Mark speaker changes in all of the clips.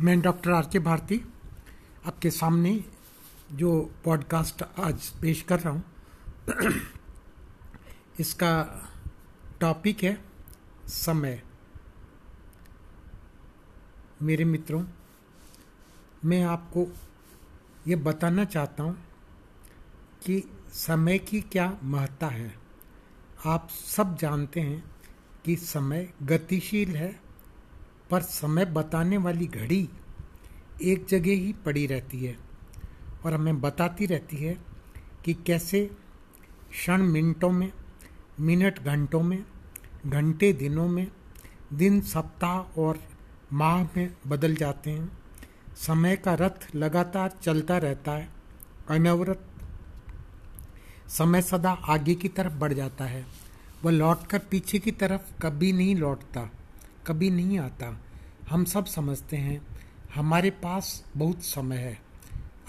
Speaker 1: मैं doctor R के भारती आपके सामने जो पॉडकास्ट आज पेश कर रहा हूँ। इसका टॉपिक है समय। मेरे मित्रों, मैं आपको ये बताना चाहता हूँ कि समय की क्या महत्ता है। आप सब जानते हैं कि समय गतिशील है पर समय बताने वाली घड़ी एक जगह ही पड़ी रहती है और हमें बताती रहती है कि कैसे क्षण मिनटों में, मिनट घंटों में, घंटे दिनों में, दिन सप्ताह और माह में बदल जाते हैं। समय का रथ लगातार चलता रहता है, अनवरत। समय सदा आगे की तरफ़ बढ़ जाता है। वह लौटकर पीछे की तरफ़ कभी नहीं लौटता। कभी नहीं आता। हम सब समझते हैं, हमारे पास बहुत समय है।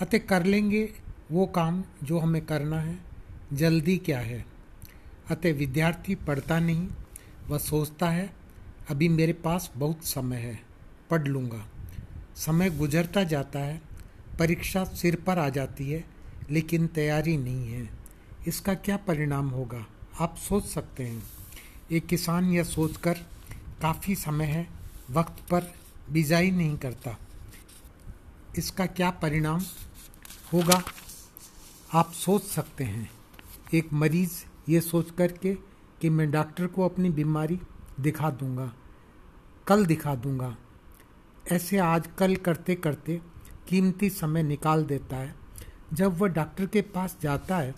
Speaker 1: अतः कर लेंगे वो काम जो हमें करना है। जल्दी क्या है? अतः विद्यार्थी पढ़ता नहीं, वह सोचता है, अभी मेरे पास बहुत समय है, पढ़ लूँगा। समय गुजरता जाता है, परीक्षा सिर पर आ जाती है, लेकिन तैयारी नहीं है। इसका क्या परिणाम होगा? आप सोच सकते हैं। एक किसान यह सोचकर काफ़ी समय है, वक्त पर बिजाई नहीं करता। इसका क्या परिणाम होगा, आप सोच सकते हैं। एक मरीज़ ये सोच कर के कि मैं डॉक्टर को अपनी बीमारी दिखा दूँगा, कल दिखा दूँगा। ऐसे आज कल करते करते कीमती समय निकाल देता है। जब वह डॉक्टर के पास जाता है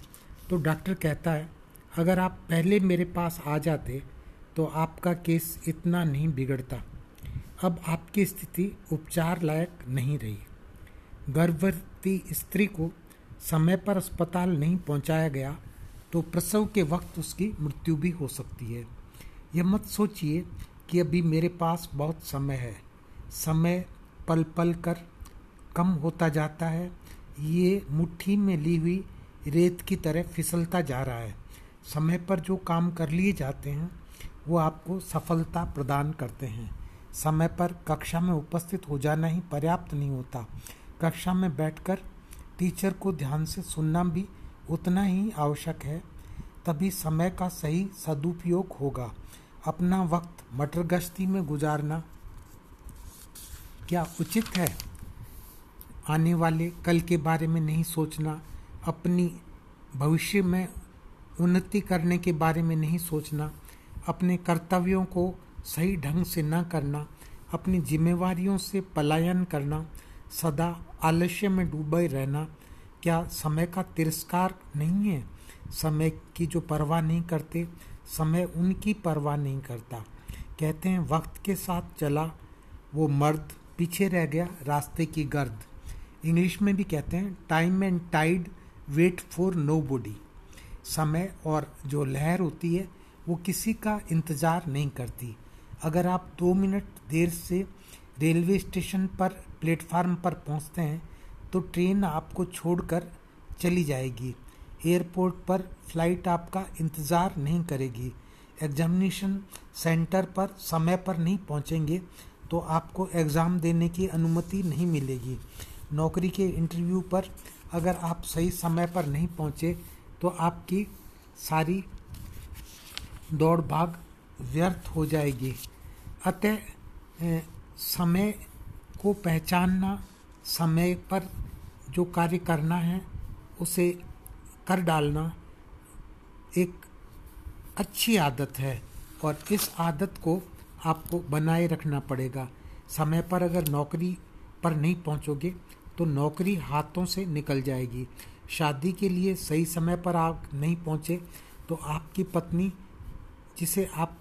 Speaker 1: तो डॉक्टर कहता है, अगर आप पहले मेरे पास आ जाते तो आपका केस इतना नहीं बिगड़ता। अब आपकी स्थिति उपचार लायक नहीं रही। गर्भवती स्त्री को समय पर अस्पताल नहीं पहुँचाया गया तो प्रसव के वक्त उसकी मृत्यु भी हो सकती है। यह मत सोचिए कि अभी मेरे पास बहुत समय है। समय पल पल कर कम होता जाता है। ये मुट्ठी में ली हुई रेत की तरह फिसलता जा रहा है। समय पर जो काम कर लिए जाते हैं वो आपको सफलता प्रदान करते हैं। समय पर कक्षा में उपस्थित हो जाना ही पर्याप्त नहीं होता। कक्षा में बैठकर टीचर को ध्यान से सुनना भी उतना ही आवश्यक है। तभी समय का सही सदुपयोग होगा। अपना वक्त मटर गश्ती में गुजारना क्या उचित है? आने वाले कल के बारे में नहीं सोचना, अपनी भविष्य में उन्नति करने के बारे में नहीं सोचना। अपने कर्तव्यों को सही ढंग से न करना, अपनी जिम्मेवारियों से पलायन करना, सदा आलस्य में डूबे रहना, क्या समय का तिरस्कार नहीं है? समय की जो परवाह नहीं करते, समय उनकी परवाह नहीं करता। कहते हैं, वक्त के साथ चला, वो मर्द पीछे रह गया रास्ते की गर्द। इंग्लिश में भी कहते हैं time and tide wait for nobody समय और जो लहर होती है वो किसी का इंतज़ार नहीं करती। अगर आप दो मिनट देर से रेलवे स्टेशन पर प्लेटफार्म पर पहुँचते हैं तो ट्रेन आपको छोड़कर चली जाएगी। एयरपोर्ट पर फ़्लाइट आपका इंतज़ार नहीं करेगी। एग्जामिनेशन सेंटर पर समय पर नहीं पहुँचेंगे तो आपको एग्ज़ाम देने की अनुमति नहीं मिलेगी। नौकरी के इंटरव्यू पर अगर आप सही समय पर नहीं पहुँचे तो आपकी सारी दौड़ भाग व्यर्थ हो जाएगी। अतः समय को पहचानना, समय पर जो कार्य करना है, उसे कर डालना एक अच्छी आदत है और इस आदत को आपको बनाए रखना पड़ेगा। समय पर अगर नौकरी पर नहीं पहुंचोगे तो नौकरी हाथों से निकल जाएगी। शादी के लिए सही समय पर आप नहीं पहुँचे तो आपकी पत्नी जिसे आप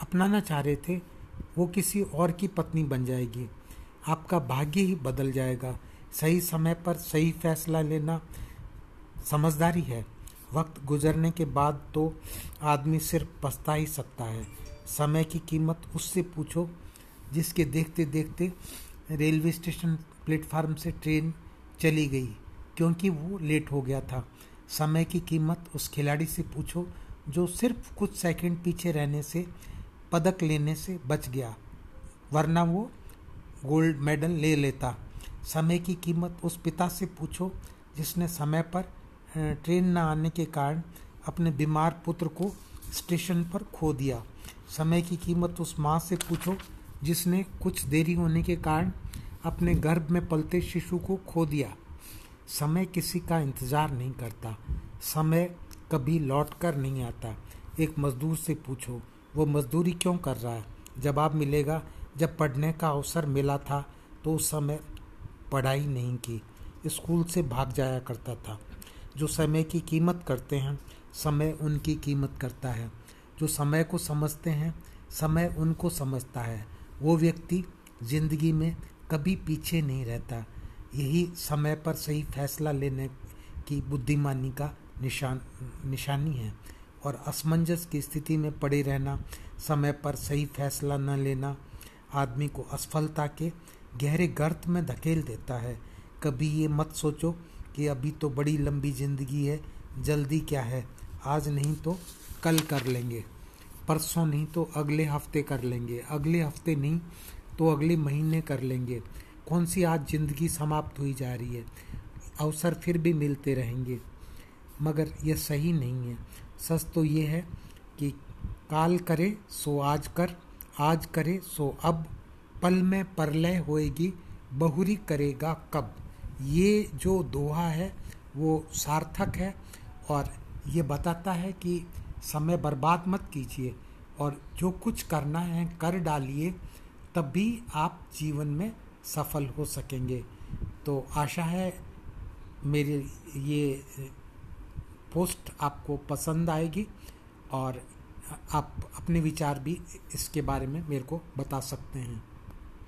Speaker 1: अपनाना चाह रहे थे, वो किसी और की पत्नी बन जाएगी। आपका भाग्य ही बदल जाएगा। सही समय पर सही फैसला लेना समझदारी है। वक्त गुजरने के बाद तो आदमी सिर्फ़ पछता ही सकता है। समय की कीमत उससे पूछो, जिसके देखते देखते रेलवे स्टेशन प्लेटफार्म से ट्रेन चली गई, क्योंकि वो लेट हो गया था। समय की कीमत उस खिलाड़ी से पूछो जो सिर्फ़ कुछ सेकंड पीछे रहने से, पदक लेने से बच गया। वरना वो गोल्ड मेडल ले लेता। समय की कीमत उस पिता से पूछो, जिसने समय पर ट्रेन न आने के कारण अपने बीमार पुत्र को स्टेशन पर खो दिया। समय की कीमत उस माँ से पूछो, जिसने कुछ देरी होने के कारण अपने गर्भ में पलते शिशु को खो दिया। समय किसी का इंतज़ार नहीं करता। समय कभी लौट कर नहीं आता। एक मज़दूर से पूछो, वो मज़दूरी क्यों कर रहा है? जवाब मिलेगा, जब पढ़ने का अवसर मिला था तो उस समय पढ़ाई नहीं की। स्कूल से भाग जाया करता था। जो समय की कीमत करते हैं, समय उनकी कीमत करता है। जो समय को समझते हैं, समय उनको समझता है। वो व्यक्ति ज़िंदगी में कभी पीछे नहीं रहता। यही समय पर सही फैसला लेने की बुद्धिमानी का निशान, निशानी है। और असमंजस की स्थिति में पड़े रहना, समय पर सही फैसला न लेना, आदमी को असफलता के गहरे गर्त में धकेल देता है। कभी ये मत सोचो कि अभी तो बड़ी लंबी ज़िंदगी है, जल्दी क्या है? आज नहीं तो कल कर लेंगे। परसों नहीं तो अगले हफ़्ते कर लेंगे। अगले हफ़्ते नहीं तो अगले महीने कर लेंगे। कौन सी आज ज़िंदगी समाप्त हुई जा रही है? अवसर फिर भी मिलते रहेंगे। मगर यह सही नहीं है। सच तो ये है कि काल करे सो आज कर, आज करे सो अब। पल में परलय होएगी, बहुरी करेगा कब। ये जो दोहा है, वो सार्थक है और ये बताता है कि समय बर्बाद मत कीजिए और जो कुछ करना है कर डालिए तब भी आप जीवन में सफल हो सकेंगे। तो आशा है मेरे ये पोस्ट आपको पसंद आएगी और आप अपने विचार भी इसके बारे में मेरे को बता सकते हैं।